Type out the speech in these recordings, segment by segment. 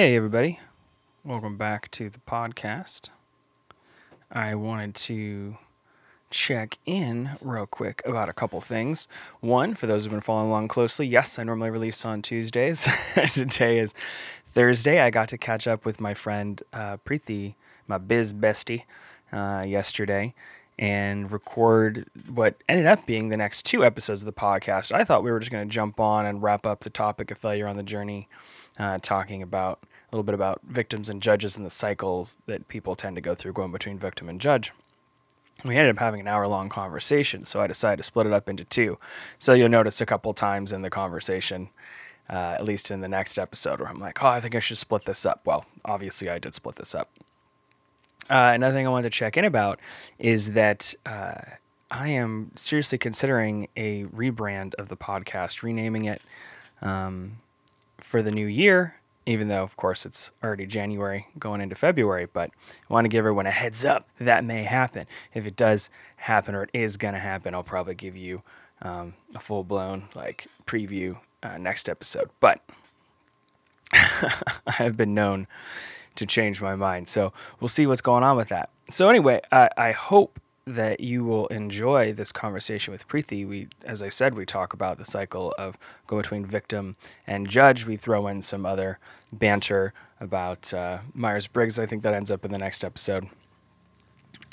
Hey, everybody. Welcome back to the podcast. I wanted to check in real quick about a couple things. One, for those who've been following along closely, yes, I normally release on Tuesdays. Today is Thursday. I got to catch up with my friend uh, Preeti, my biz bestie, uh, yesterday and record what ended up being the next two episodes of the podcast. I thought we were just going to jump on and wrap up the topic of failure on the journey, uh, talking about a little bit about victims and judges and the cycles that people tend to go through going between victim and judge. We ended up having an hour long conversation, so I decided to split it up into two. So you'll notice a couple times in the conversation, uh, at least in the next episode, where I'm like, oh, I think I should split this up. Well, obviously, I did split this up. Uh, another thing I wanted to check in about is that uh, I am seriously considering a rebrand of the podcast, renaming it um, for the new year. Even though, of course, it's already January going into February, but I want to give everyone a heads up that may happen. If it does happen or it is going to happen, I'll probably give you um, a full blown like preview uh, next episode. But I have been known to change my mind. So we'll see what's going on with that. So anyway, I, I hope that you will enjoy this conversation with Preeti. We, as I said, we talk about the cycle of go between victim and judge. We throw in some other banter about uh, Myers Briggs. I think that ends up in the next episode.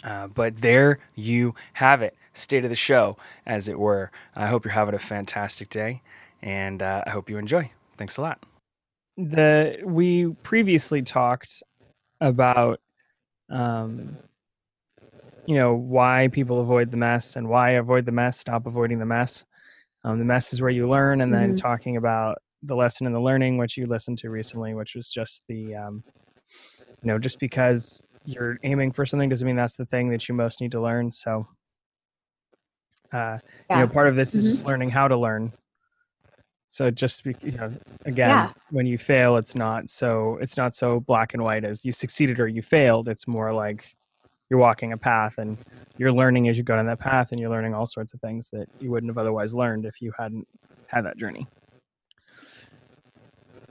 Uh, but there you have it, state of the show, as it were. I hope you're having a fantastic day, and uh, I hope you enjoy. Thanks a lot the we previously talked about um you know why people avoid the mess and why avoid the mess stop avoiding the mess um, the mess is where you learn and then mm-hmm. talking about the lesson in the learning which you listened to recently which was just the um, you know just because you're aiming for something doesn't mean that's the thing that you most need to learn so uh, yeah. you know part of this mm-hmm. is just learning how to learn so just you know, again, yeah. when you fail, it's not so it's not so black and white as you succeeded or you failed. It's more like you're walking a path and you're learning as you go down that path, and you're learning all sorts of things that you wouldn't have otherwise learned if you hadn't had that journey.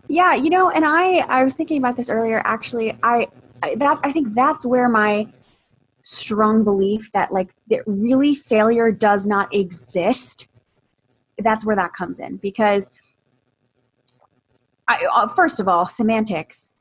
Yeah, you know, and I I was thinking about this earlier. Actually, I, I that I think that's where my strong belief that like that really failure does not exist that's where that comes in because I, uh, first of all semantics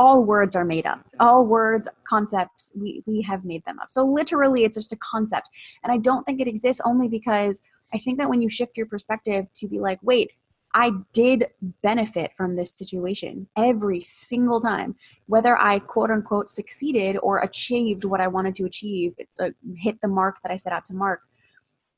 all words are made up. All words concepts we, we have made them up. So literally it's just a concept. And i don't think it exists only because i think that when you shift your perspective to be like wait i did benefit from this situation every single time. Whether i quote unquote succeeded or achieved what i wanted to achieve uh, hit the mark that i set out to mark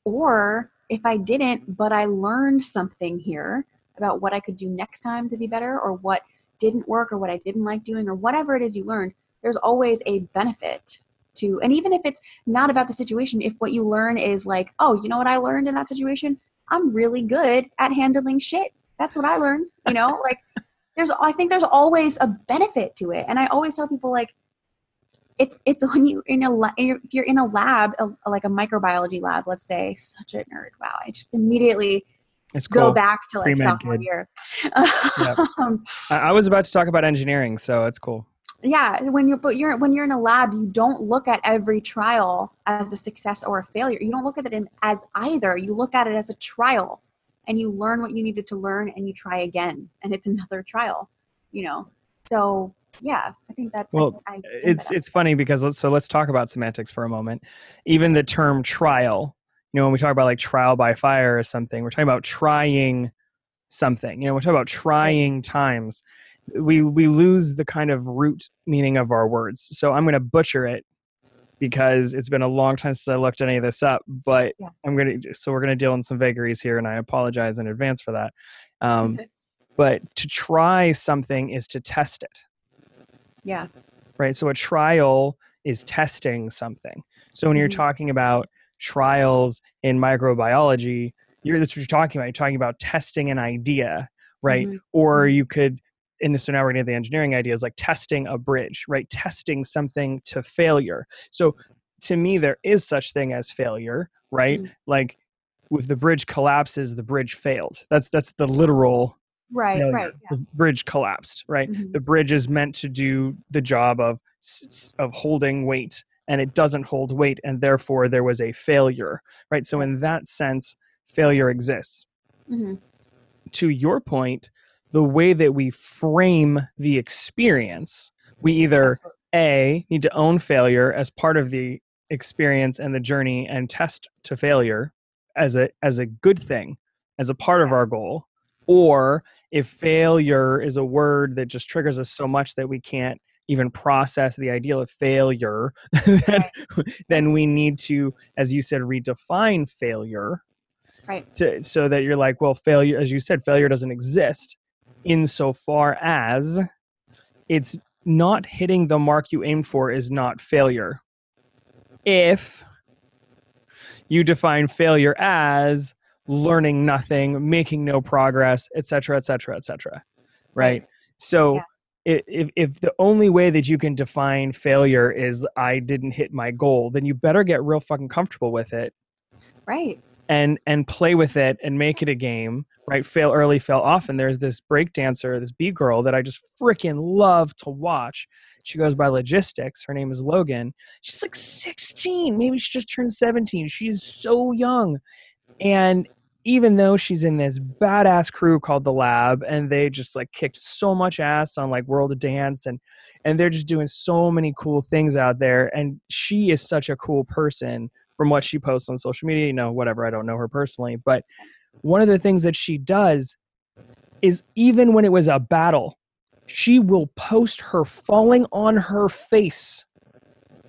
or if I didn't, but I learned something here about what I could do next time to be better or what didn't work or what I didn't like doing or whatever it is you learned, there's always a benefit to and even if it's not about the situation, if what you learn is like, oh, you know what I learned in that situation? I'm really good at handling shit. That's what I learned, you know? like there's I think there's always a benefit to it. And I always tell people like it's it's when you in a if you're in a lab a, like a microbiology lab let's say such a nerd wow i just immediately it's cool. go back to like sophomore year. Yep. um, i was about to talk about engineering so it's cool. Yeah when you're but you're when you're in a lab you don't look at every trial as a success or a failure. You don't look at it as either. You look at it as a trial and you learn what you needed to learn and you try again and it's another trial you know? So yeah i think that's well I, it's that. it's funny because let's so let's talk about semantics for a moment. Even the term trial you know when we talk about like trial by fire or something we're talking about trying something you know we're talking about trying times we we lose the kind of root meaning of our words so i'm going to butcher it because it's been a long time since i looked any of this up but yeah. i'm going to so we're going to deal in some vagaries here and i apologize in advance for that um, but to try something is to test it yeah. Right. So a trial is testing something. So when mm-hmm. you're talking about trials in microbiology, you're that's what you're talking about. You're talking about testing an idea, right? Mm-hmm. Or mm-hmm. you could and so now we're getting the engineering ideas like testing a bridge, right? Testing something to failure. So to me, there is such thing as failure, right? Mm-hmm. Like if the bridge collapses, the bridge failed. That's that's the literal right, failure. right. Yeah. The bridge collapsed, right? Mhm. The bridge is meant to do the job of of holding weight and it doesn't hold weight and therefore there was a failure, right? So in that sense, failure exists. Mhm. To your point, the way that we frame the experience, we either a need to own failure as part of the experience and the journey and test to failure as a as a good thing as a part of our goal or if failure is a word that just triggers us so much that we can't even process the ideal of failure then, then we need to as you said redefine failure Right. to, so that you're like well failure as you said failure doesn't exist insofar as it's not hitting the mark you aim for is not failure if you define failure as learning nothing making no progress etc etc etc right Right. so Yeah. If, if the only way that you can define failure is i didn't hit my goal then you better get real fucking comfortable with it. Right. and and play with it and make it a game right? Fail early fail often. There's this break dancer this b girl that i just freaking love to watch. She goes by logistics. Her name is logan. She's like 16 maybe she just turned 17 she's so young. And even though she's in this badass crew called the lab and they just like kicked so much ass on like world of dance and and they're just doing so many cool things out there and she is such a cool person from what she posts on social media you know whatever i don't know her personally but one of the things that she does is even when it was a battle she will post her falling on her face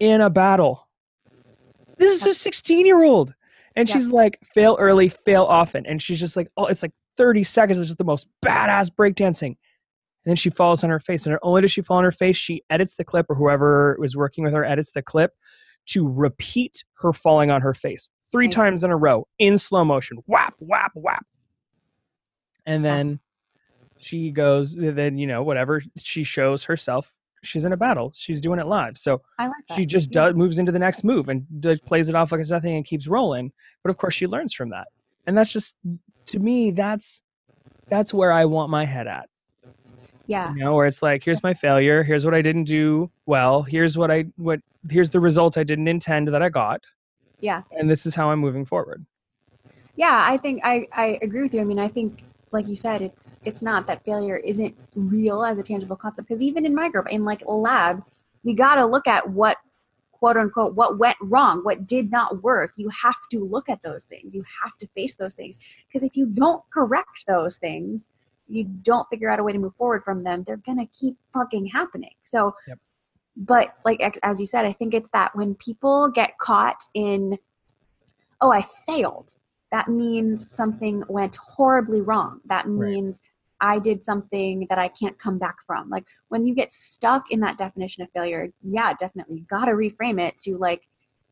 in a battle. This is a 16 year old and Yeah. she's like fail early fail often. And she's just like oh it's like 30 seconds. It's just the most badass breakdancing. And then she falls on her face and not only does she fall on her face she edits the clip or whoever was working with her edits the clip to repeat her falling on her face three Nice. times in a row in slow motion. Whap whap whap. And then she goes then you know whatever she shows herself she's in a battle. She's doing it live. So like she just Yeah. does moves into the next move and does, plays it off like it's nothing and keeps rolling. But of course she learns from that. And that's just to me that's that's where i want my head at. Yeah. you know where it's like here's my failure. Here's what i didn't do well. Here's what i what here's the result i didn't intend that i got. Yeah. and this is how i'm moving forward. Yeah, I think I, I agree with you. I mean, I think like you said, it's it's not that failure isn't real as a tangible concept. Because even in my group, in like lab, you got to look at what quote unquote what went wrong, what did not work. You have to look at those things. You have to face those things. Because if you don't correct those things, you don't figure out a way to move forward from them. They're gonna keep fucking happening. So, Yep. but like as you said, I think it's that when people get caught in, oh, I failed that means something went horribly wrong. That Right. means I did something that I can't come back from. Like when you get stuck in that definition of failure, yeah, definitely. You got to reframe it to like,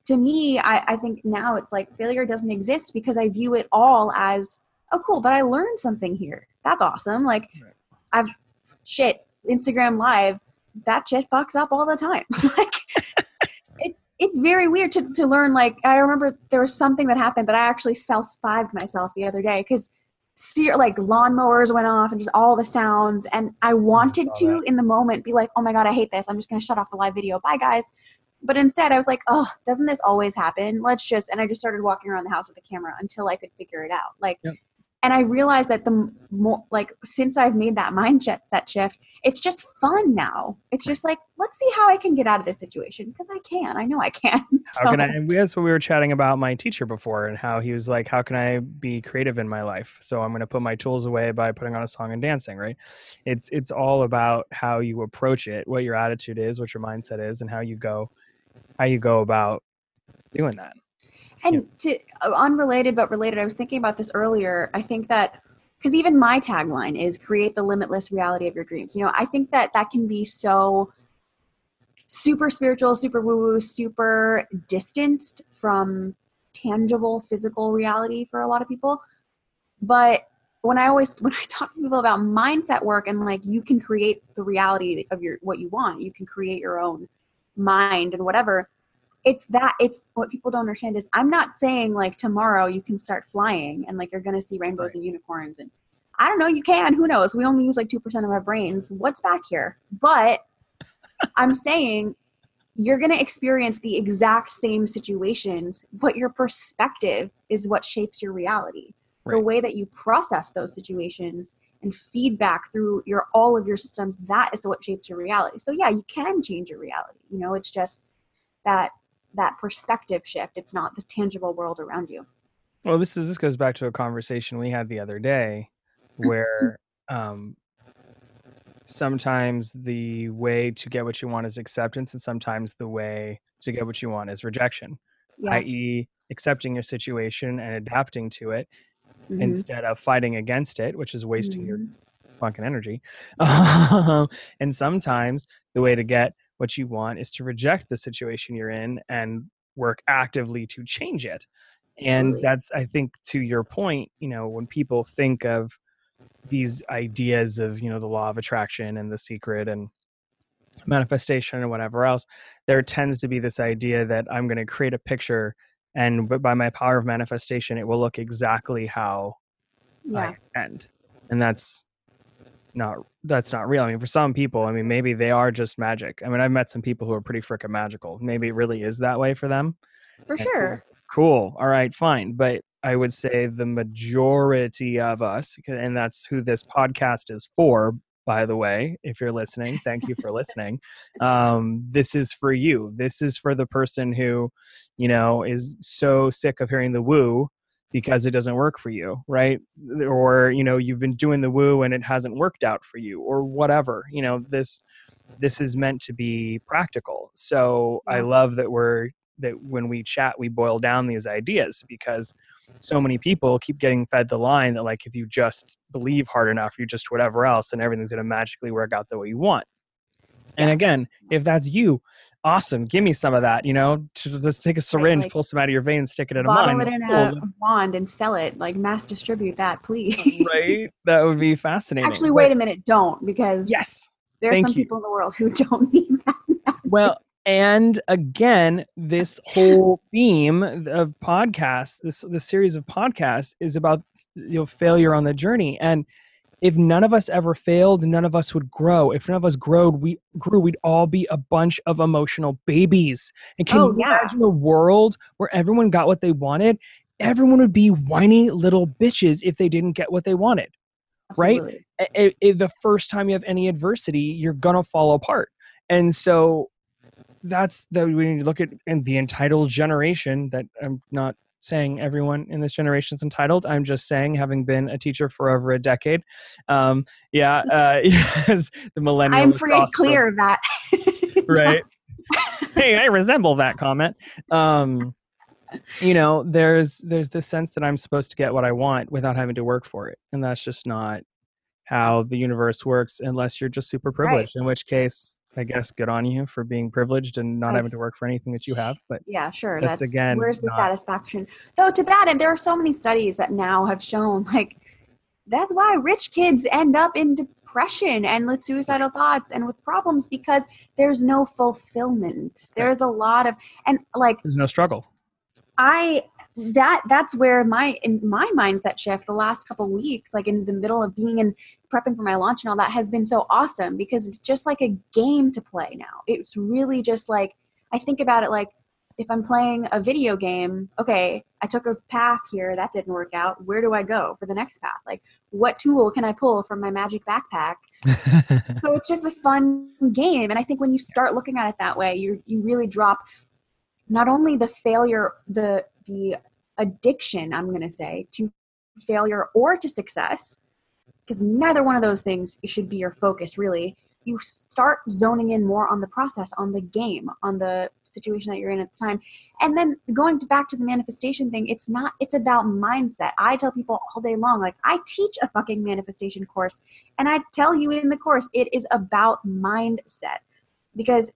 to me, I, I think now it's like failure doesn't exist because I view it all as, oh, cool, but I learned something here. That's awesome. Like, Right. I've, shit, Instagram Live, that shit fucks up all the time. like, it's very weird to, to learn. Like, I remember there was something that happened that I actually self fived myself the other day because see, like lawnmowers went off and just all the sounds. And I wanted to, in the moment, be like, oh my God, I hate this. I'm just going to shut off the live video. Bye, guys. But instead, I was like, oh, doesn't this always happen? Let's just, and I just started walking around the house with the camera until I could figure it out. Like, Yep. And I realized that the more, like, since I've made that mindset that shift, it's just fun now. It's just like, let's see how I can get out of this situation because I can. I know I can. how can i and that's what we were chatting about my teacher before and how he was like how can i be creative in my life so i'm going to put my tools away by putting on a song and dancing right it's it's all about how you approach it what your attitude is what your mindset is and how you go how you go about doing that And to uh, unrelated but related, I was thinking about this earlier. I think that because even my tagline is create the limitless reality of your dreams. You know, I think that that can be so super spiritual, super woo woo, super distanced from tangible physical reality for a lot of people. But when I always when I talk to people about mindset work and like you can create the reality of your what you want, you can create your own mind and whatever it's that it's what people don't understand is i'm not saying like tomorrow you can start flying and like you're gonna see rainbows Right. and unicorns and I don't know, you can, who knows? We only use like 2% of our brains. What's back here? But I'm saying you're going to experience the exact same situations, but your perspective is what shapes your reality. Right. The way that you process those situations and feedback through your all of your systems, that is what shapes your reality. So yeah, you can change your reality. You know, it's just that that perspective shift. It's not the tangible world around you. Well, this is this goes back to a conversation we had the other day where um sometimes the way to get what you want is acceptance and sometimes the way to get what you want is rejection yeah. i.e accepting your situation and adapting to it mm-hmm. instead of fighting against it which is wasting mm-hmm. your fucking energy and sometimes the way to get what you want is to reject the situation you're in and work actively to change it. And that's i think to your point you know when people think of these ideas of you know the law of attraction and the secret and manifestation and whatever else there tends to be this idea that i'm going to create a picture and but by my power of manifestation it will look exactly how yeah. i end. And that's not that's not real. I mean for some people i mean maybe they are just magic. I mean i've met some people who are pretty freaking magical. Maybe it really is that way for them. For sure. cool. All right fine. But I would say the majority of us, and that's who this podcast is for, by the way, if you're listening, thank you for listening. Um, this is for you. This is for the person who, you know, is so sick of hearing the woo because it doesn't work for you, right? Or, you know, you've been doing the woo and it hasn't worked out for you, or whatever. You know, this this is meant to be practical. So I love that we're that when we chat we boil down these ideas because so many people keep getting fed the line that like if you just believe hard enough you just whatever else and everything's going to magically work out the way you want and again if that's you awesome give me some of that you know let's take a syringe like, pull some out of your vein stick it in a bottle it in a wand and sell it like mass distribute that please. Right? That would be fascinating actually wait but, a minute don't because yes. there are some you. people in the world who don't need that well and again this whole theme of podcasts this this series of podcasts is about you know failure on the journey and if none of us ever failed none of us would grow. If none of us growed we grew we'd all be a bunch of emotional babies. And can oh, you yeah. imagine a world where everyone got what they wanted? Everyone would be whiny little bitches if they didn't get what they wanted Absolutely. right it, it, the first time you have any adversity you're gonna fall apart. And so that's that we need to look at in the entitled generation that i'm not saying everyone in this generation is entitled. I'm just saying having been a teacher for over a decade um yeah uh yes the millennial i'm pretty clear of that. Right. Hey i resemble that comment. Um you know there's there's this sense that i'm supposed to get what i want without having to work for it and that's just not how the universe works unless you're just super privileged right. in which case I guess good on you for being privileged and not that's, having to work for anything that you have. But yeah, sure. That's, that's again where's the not, satisfaction? Though to that end, there are so many studies that now have shown like that's why rich kids end up in depression and with suicidal thoughts and with problems because there's no fulfillment. There's a lot of and like there's no struggle. I that that's where my in my mindset shift the last couple weeks like in the middle of being in prepping for my launch and all that has been so awesome because it's just like a game to play now. It's really just like i think about it like if i'm playing a video game okay i took a path here that didn't work out where do i go for the next path? Like what tool can i pull from my magic backpack? So it's just a fun game and i think when you start looking at it that way you you really drop not only the failure the the addiction, I'm going to say, to failure or to success, because neither one of those things should be your focus, really. You start zoning in more on the process, on the game, on the situation that you're in at the time. And then going back to the manifestation thing, it's not, it's about mindset. I tell people all day long, like, I teach a fucking manifestation course, and I tell you in the course, it is about mindset. Because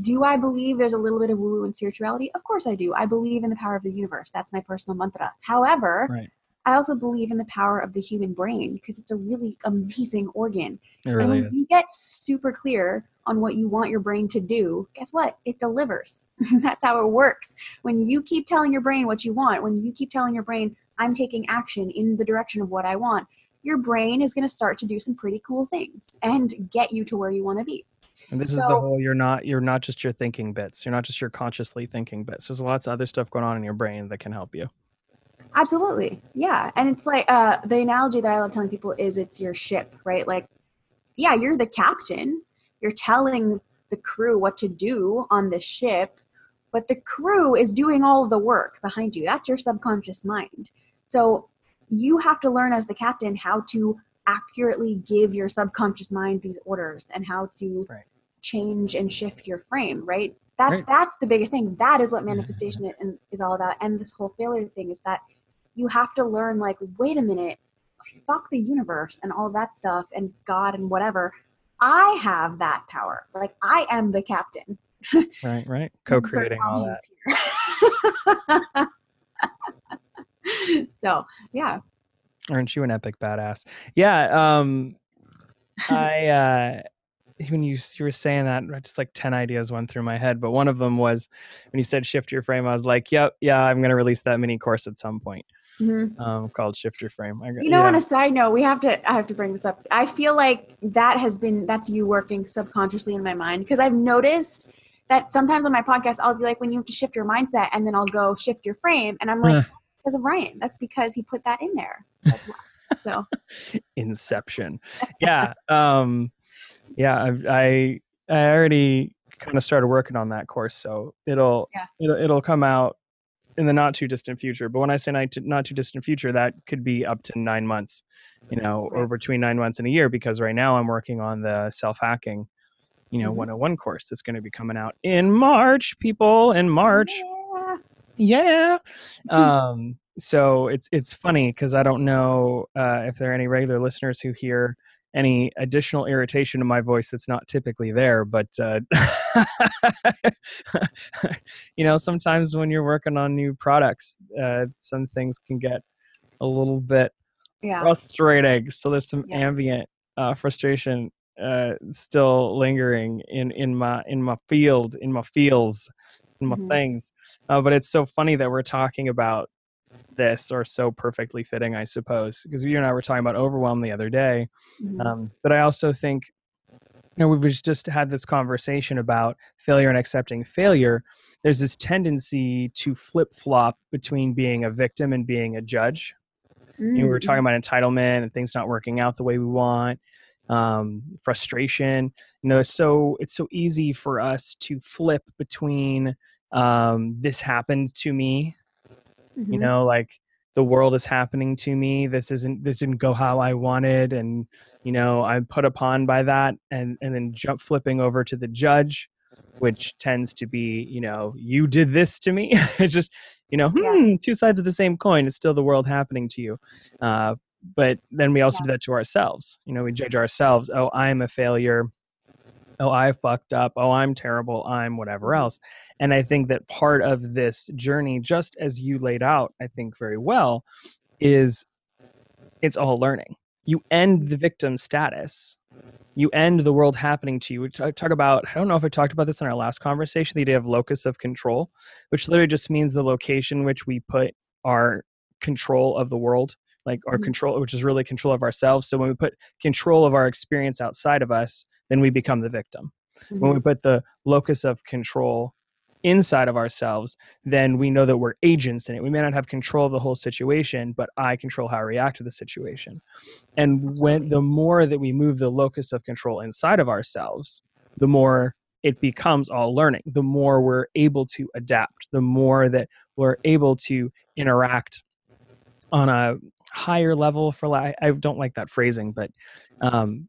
do I believe there's a little bit of woo woo and spirituality? Of course I do. I believe in the power of the universe. That's my personal mantra. However, right. I also believe in the power of the human brain because it's a really amazing organ. It really and when is. you get super clear on what you want your brain to do, guess what? It delivers. That's how it works. When you keep telling your brain what you want, when you keep telling your brain, I'm taking action in the direction of what I want, your brain is going to start to do some pretty cool things and get you to where you want to be. And this so, is the whole you're not you're not just your thinking bits. You're not just your consciously thinking bits. There's lots of other stuff going on in your brain that can help you. Absolutely. Yeah. And it's like uh the analogy that I love telling people is it's your ship, right? Like yeah, you're the captain. You're telling the crew what to do on the ship, but the crew is doing all the work behind you. That's your subconscious mind. So you have to learn as the captain how to accurately give your subconscious mind these orders and how to right. Change and shift your frame right? That's right. that's the biggest thing. That is what manifestation yeah. is all about. And this whole failure thing is that you have to learn like wait a minute fuck the universe and all that stuff and god and whatever. I have that power. Like i am the captain. Right right. Co-creating all that. so yeah. Aren't you an epic badass? Yeah um i uh when you you were saying that just like 10 ideas went through my head but one of them was when you said shift your frame i was like yep yeah i'm going to release that mini course at some point mm-hmm. um, called shift your frame I, you know yeah. on a side note we have to i have to bring this up i feel like that has been that's you working subconsciously in my mind because i've noticed that sometimes on my podcast i'll be like when you have to shift your mindset and then i'll go shift your frame and i'm like because of Ryan. That's because he put that in there. That's why. So Inception. Yeah. um yeah, I, I I already kind of started working on that course, so it'll yeah. it'll it'll come out in the not too distant future. But when I say not too, distant future, that could be up to nine months, you know, or between nine months and a year. Because right now I'm working on the self hacking, you know, mm-hmm. 101 course that's going to be coming out in March. People in March. Yeah yeah. um, so it's it's funny because I don't know uh, if there are any regular listeners who hear any additional irritation in my voice that's not typically there but uh, you know sometimes when you're working on new products uh, some things can get a little bit yeah. frustrating so there's some yeah. ambient uh, frustration uh, still lingering in in my in my field in my feels in my mm-hmm. things. Uh, but it's so funny that we're talking about this or so perfectly fitting, I suppose, because you and I were talking about overwhelm the other day. Mm-hmm. Um, but I also think, you know, we've just had this conversation about failure and accepting failure. There's this tendency to flip flop between being a victim and being a judge. Mm-hmm. You know, we were talking mm-hmm. about entitlement and things not working out the way we want um, frustration. You know, it's so it's so easy for us to flip between um, this happened to me. Mm-hmm. You know, like the world is happening to me. This isn't this didn't go how I wanted, and you know I'm put upon by that, and and then jump flipping over to the judge, which tends to be you know you did this to me. it's just you know hmm, two sides of the same coin. It's still the world happening to you. Uh, but then we also yeah. do that to ourselves you know we judge ourselves oh i'm a failure oh i fucked up. Oh i'm terrible. I'm whatever mm-hmm. else. And i think that part of this journey just as you laid out i think very well is it's all learning. You end the victim status. You end the world happening to you we talk about i don't know if i talked about this in our last conversation the idea of locus of control which literally just means the location which we put our control of the world like our mm-hmm. control which is really control of ourselves. So when we put control of our experience outside of us then we become the victim. Mm-hmm. when we put the locus of control inside of ourselves then we know that we're agents in it. We may not have control of the whole situation but i control how i react to the situation. And when the more that we move the locus of control inside of ourselves the more it becomes all learning. The more we're able to adapt. The more that we're able to interact on a higher level for I, I don't like that phrasing but um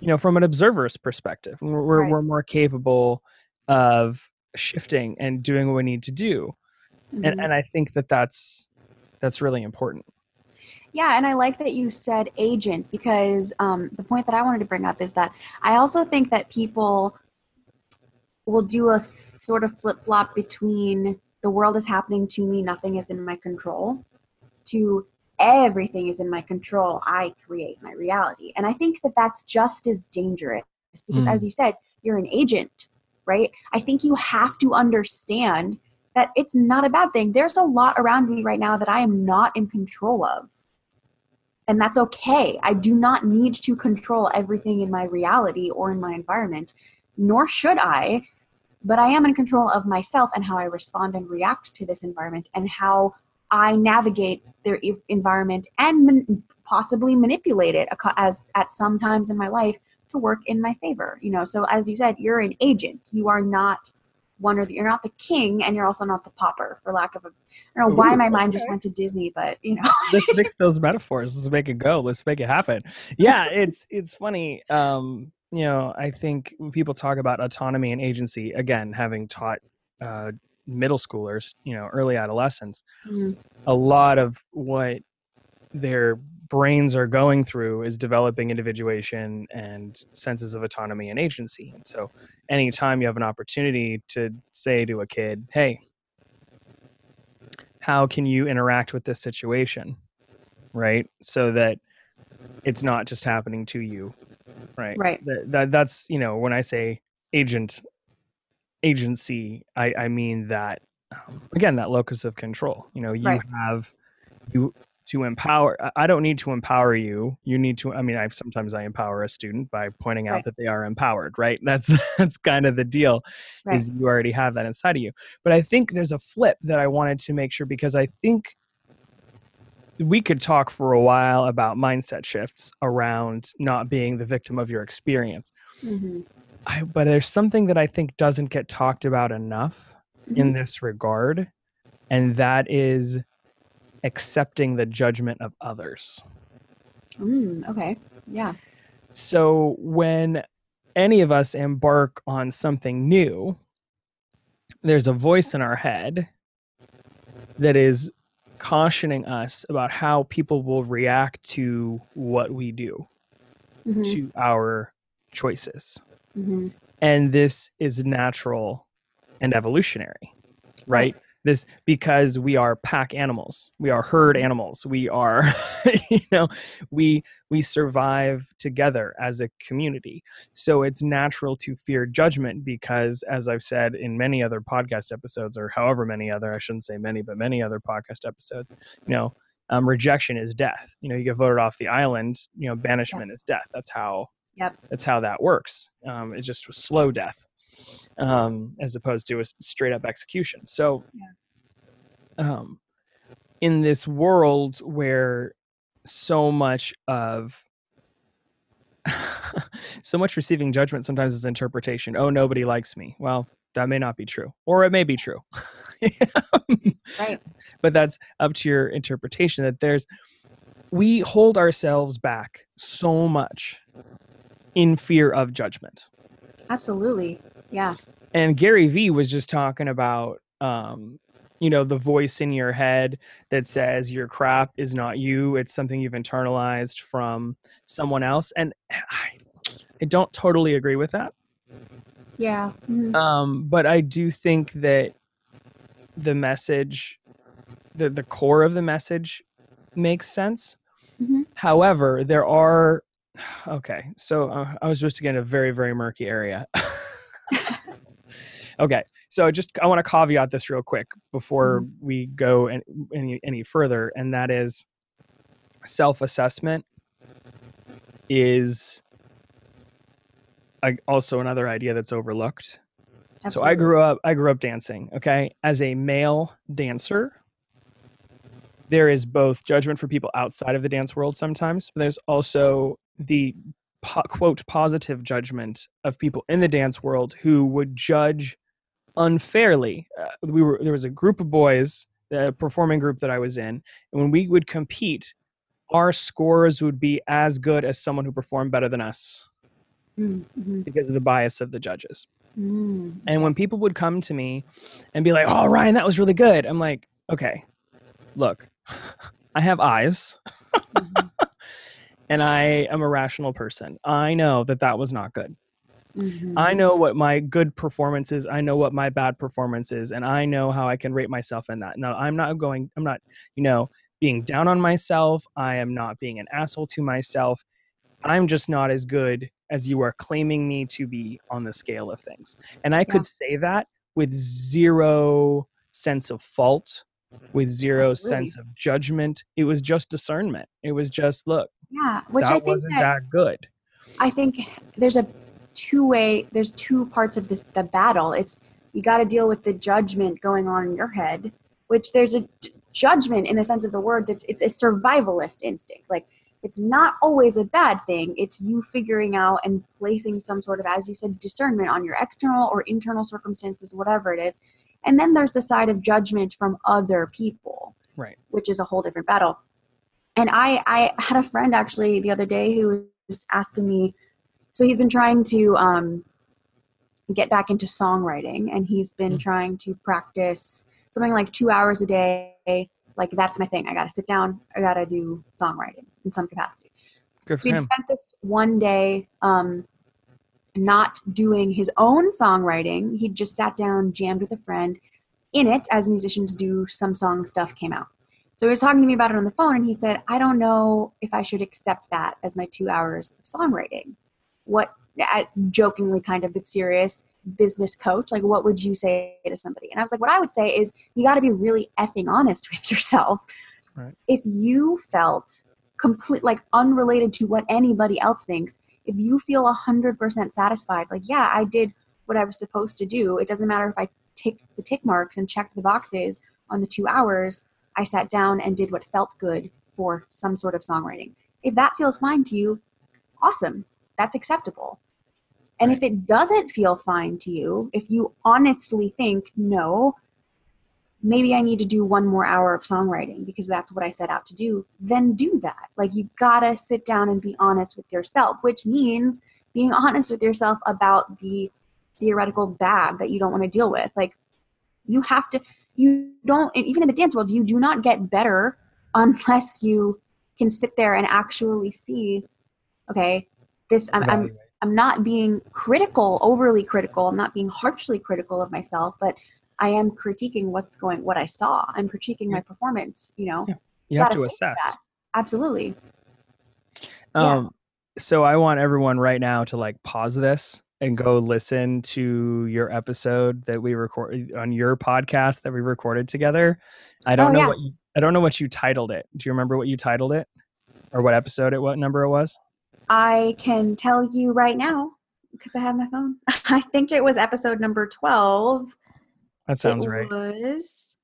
you know from an observer's perspective we're, we're, right. we're more capable of shifting and doing what we need to do mm-hmm. and and i think that that's that's really important yeah and i like that you said agent because um, the point that i wanted to bring up is that i also think that people will do a sort of flip-flop between the world is happening to me nothing is in my control to everything is in my control. I create my reality. And I think that that's just as dangerous because, mm. as you said, you're an agent, right? I think you have to understand that it's not a bad thing. There's a lot around me right now that I am not in control of. and that's okay. I do not need to control everything in my reality or in my environment, nor should I. But I am in control of myself and how I respond and react to this environment and how I navigate their environment and man- possibly manipulate it as at some times in my life to work in my favor. You know, so as you said, you're an agent. You are not one or the you're not the king and you're also not the pauper for lack of a I don't know why my mind just went to Disney, but you know Let's mix those metaphors. Let's make it go. Let's make it happen. Yeah, it's it's funny. Um, you know, I think when people talk about autonomy and agency, again, having taught uh middle schoolers, you know, early adolescents, mm-hmm. a lot of what their brains are going through is developing individuation and senses of autonomy and agency. And so, anytime you have an opportunity to say to a kid, hey, how can you interact with this situation? Right? So that it's not just happening to you. Right. Right. That, that that's, you know, when I say agent agency, I, I mean that um, again, that locus of control. You know, you right. have you to empower i don't need to empower you you need to i mean i sometimes i empower a student by pointing out right. that they are empowered right that's that's kind of the deal right. is you already have that inside of you but i think there's a flip that i wanted to make sure because i think we could talk for a while about mindset shifts around not being the victim of your experience mm-hmm. I, but there's something that i think doesn't get talked about enough mm-hmm. in this regard and that is accepting the judgment of others. Mm, okay. Yeah. So when any of us embark on something new, there's a voice in our head that is cautioning us about how people will react to what we do, mm-hmm. to our choices. Mm-hmm. And this is natural and evolutionary, right? this because we are pack animals. We are herd animals. We are you know we we survive together as a community. So it's natural to fear judgment because as i've said in many other podcast episodes or however many other i shouldn't say many but many other podcast episodes you know um, rejection is death. You know you get voted off the island you know banishment is death. That's how Yep. That's how that works. Um, it's just a slow death um, as opposed to a straight up execution. So, um, in this world where so much of so much receiving judgment sometimes is interpretation. Oh, nobody likes me. Well, that may not be true, or it may be true. right. But that's up to your interpretation. That there's we hold ourselves back so much in fear of judgment. Absolutely. Yeah. And Gary Vee was just talking about um, you know, the voice in your head that says your crap is not you, it's something you've internalized from someone else. And I, I don't totally agree with that. Yeah. Mm-hmm. Um, but I do think that the message, the, the core of the message makes sense. Mm-hmm. However, there are okay so uh, i was just again a very very murky area okay so just i want to caveat this real quick before mm-hmm. we go any, any any further and that is self-assessment is also another idea that's overlooked Absolutely. so i grew up i grew up dancing okay as a male dancer there is both judgment for people outside of the dance world sometimes but there's also the po- quote positive judgment of people in the dance world who would judge unfairly. Uh, we were there was a group of boys, a performing group that I was in, and when we would compete, our scores would be as good as someone who performed better than us mm-hmm. because of the bias of the judges. Mm-hmm. And when people would come to me and be like, "Oh, Ryan, that was really good," I'm like, "Okay, look, I have eyes." mm-hmm and I am a rational person. I know that that was not good. Mm-hmm. I know what my good performance is. I know what my bad performance is, and I know how I can rate myself in that. Now, I'm not going, I'm not, you know, being down on myself. I am not being an asshole to myself. I'm just not as good as you are claiming me to be on the scale of things. And I yeah. could say that with zero sense of fault with zero Absolutely. sense of judgment. It was just discernment. It was just look, Yeah, which that I think wasn't that, that good. I think there's a two way. There's two parts of this the battle. It's you got to deal with the judgment going on in your head, which there's a judgment in the sense of the word that it's a survivalist instinct. Like it's not always a bad thing. It's you figuring out and placing some sort of, as you said, discernment on your external or internal circumstances, whatever it is. And then there's the side of judgment from other people Right. which is a whole different battle. And I, I had a friend actually the other day who was asking me, so he's been trying to um, get back into songwriting, and he's been Mm. trying to practice something like two hours a day. Like that's my thing. I got to sit down. I got to do songwriting in some capacity. Good So he'd spent this one day um, not doing his own songwriting. He just sat down, jammed with a friend. In it, as musicians do, some song stuff came out. So he was talking to me about it on the phone, and he said, "I don't know if I should accept that as my two hours of songwriting." What, jokingly, kind of, but serious business coach, like, what would you say to somebody? And I was like, what I would say is, you got to be really effing honest with yourself. Right. If you felt complete like unrelated to what anybody else thinks if you feel a 100% satisfied like yeah i did what i was supposed to do it doesn't matter if i tick the tick marks and check the boxes on the two hours i sat down and did what felt good for some sort of songwriting if that feels fine to you awesome that's acceptable and if it doesn't feel fine to you if you honestly think no maybe I need to do one more hour of songwriting because that's what I set out to do, then do that. Like you gotta sit down and be honest with yourself, which means being honest with yourself about the theoretical bad that you don't want to deal with. Like you have to, you don't, and even in the dance world, you do not get better unless you can sit there and actually see, okay, this, I'm, I'm, I'm not being critical, overly critical. I'm not being harshly critical of myself, but I am critiquing what's going, what I saw. I'm critiquing my performance. You know, Yeah. you have gotta assess. that. absolutely. Yeah. Um, so I want everyone right now to like pause this and go listen to your episode that we record on your podcast that we recorded together. I oh, don't Oh, know yeah. what you, I don't know what you titled it. Do you remember what you titled it, or what episode it, what number it was? I can tell you right now because I have my phone. I think it was episode number twelve. That sounds it right. Was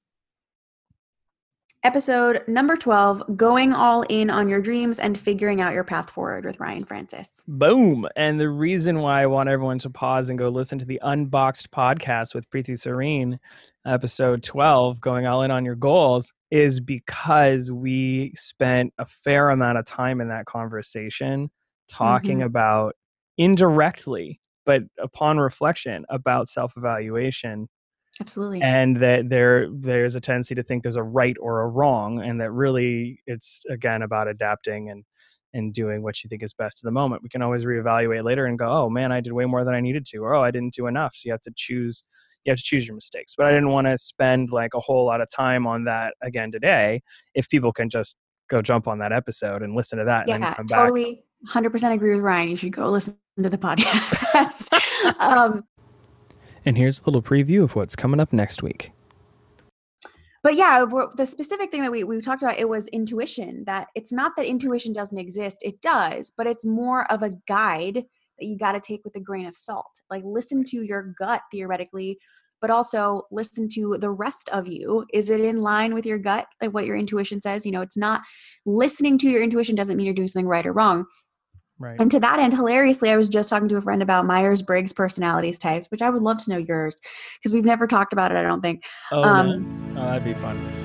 episode number twelve, going all in on your dreams and figuring out your path forward with Ryan Francis. Boom. And the reason why I want everyone to pause and go listen to the Unboxed podcast with Preeti Serene, episode 12, going all in on your goals, is because we spent a fair amount of time in that conversation talking Mhm. about indirectly, but upon reflection, about self evaluation Absolutely. and that there there's a tendency to think there's a right or a wrong and that really it's again about adapting and and doing what you think is best in the moment we can always reevaluate later and go oh man i did way more than i needed to or oh i didn't do enough so you have to choose you have to choose your mistakes but i didn't want to spend like a whole lot of time on that again today if people can just go jump on that episode and listen to that and then yeah, come back totally. Hundred percent agree with Ryan. You should go listen to the podcast. um, and here's a little preview of what's coming up next week. But yeah the specific thing that we, we talked about it was intuition that it's not that intuition doesn't exist it does but it's more of a guide that you got to take with a grain of salt. Like listen to your gut theoretically but also listen to the rest of you. Is it in line with your gut? Like what your intuition says you know it's not listening to your intuition doesn't mean you're doing something right or wrong right and to that end, hilariously, I was just talking to a friend about Myers Briggs personalities types, which I would love to know yours because we've never talked about it, I don't think. oh um, no. oh that'd be fun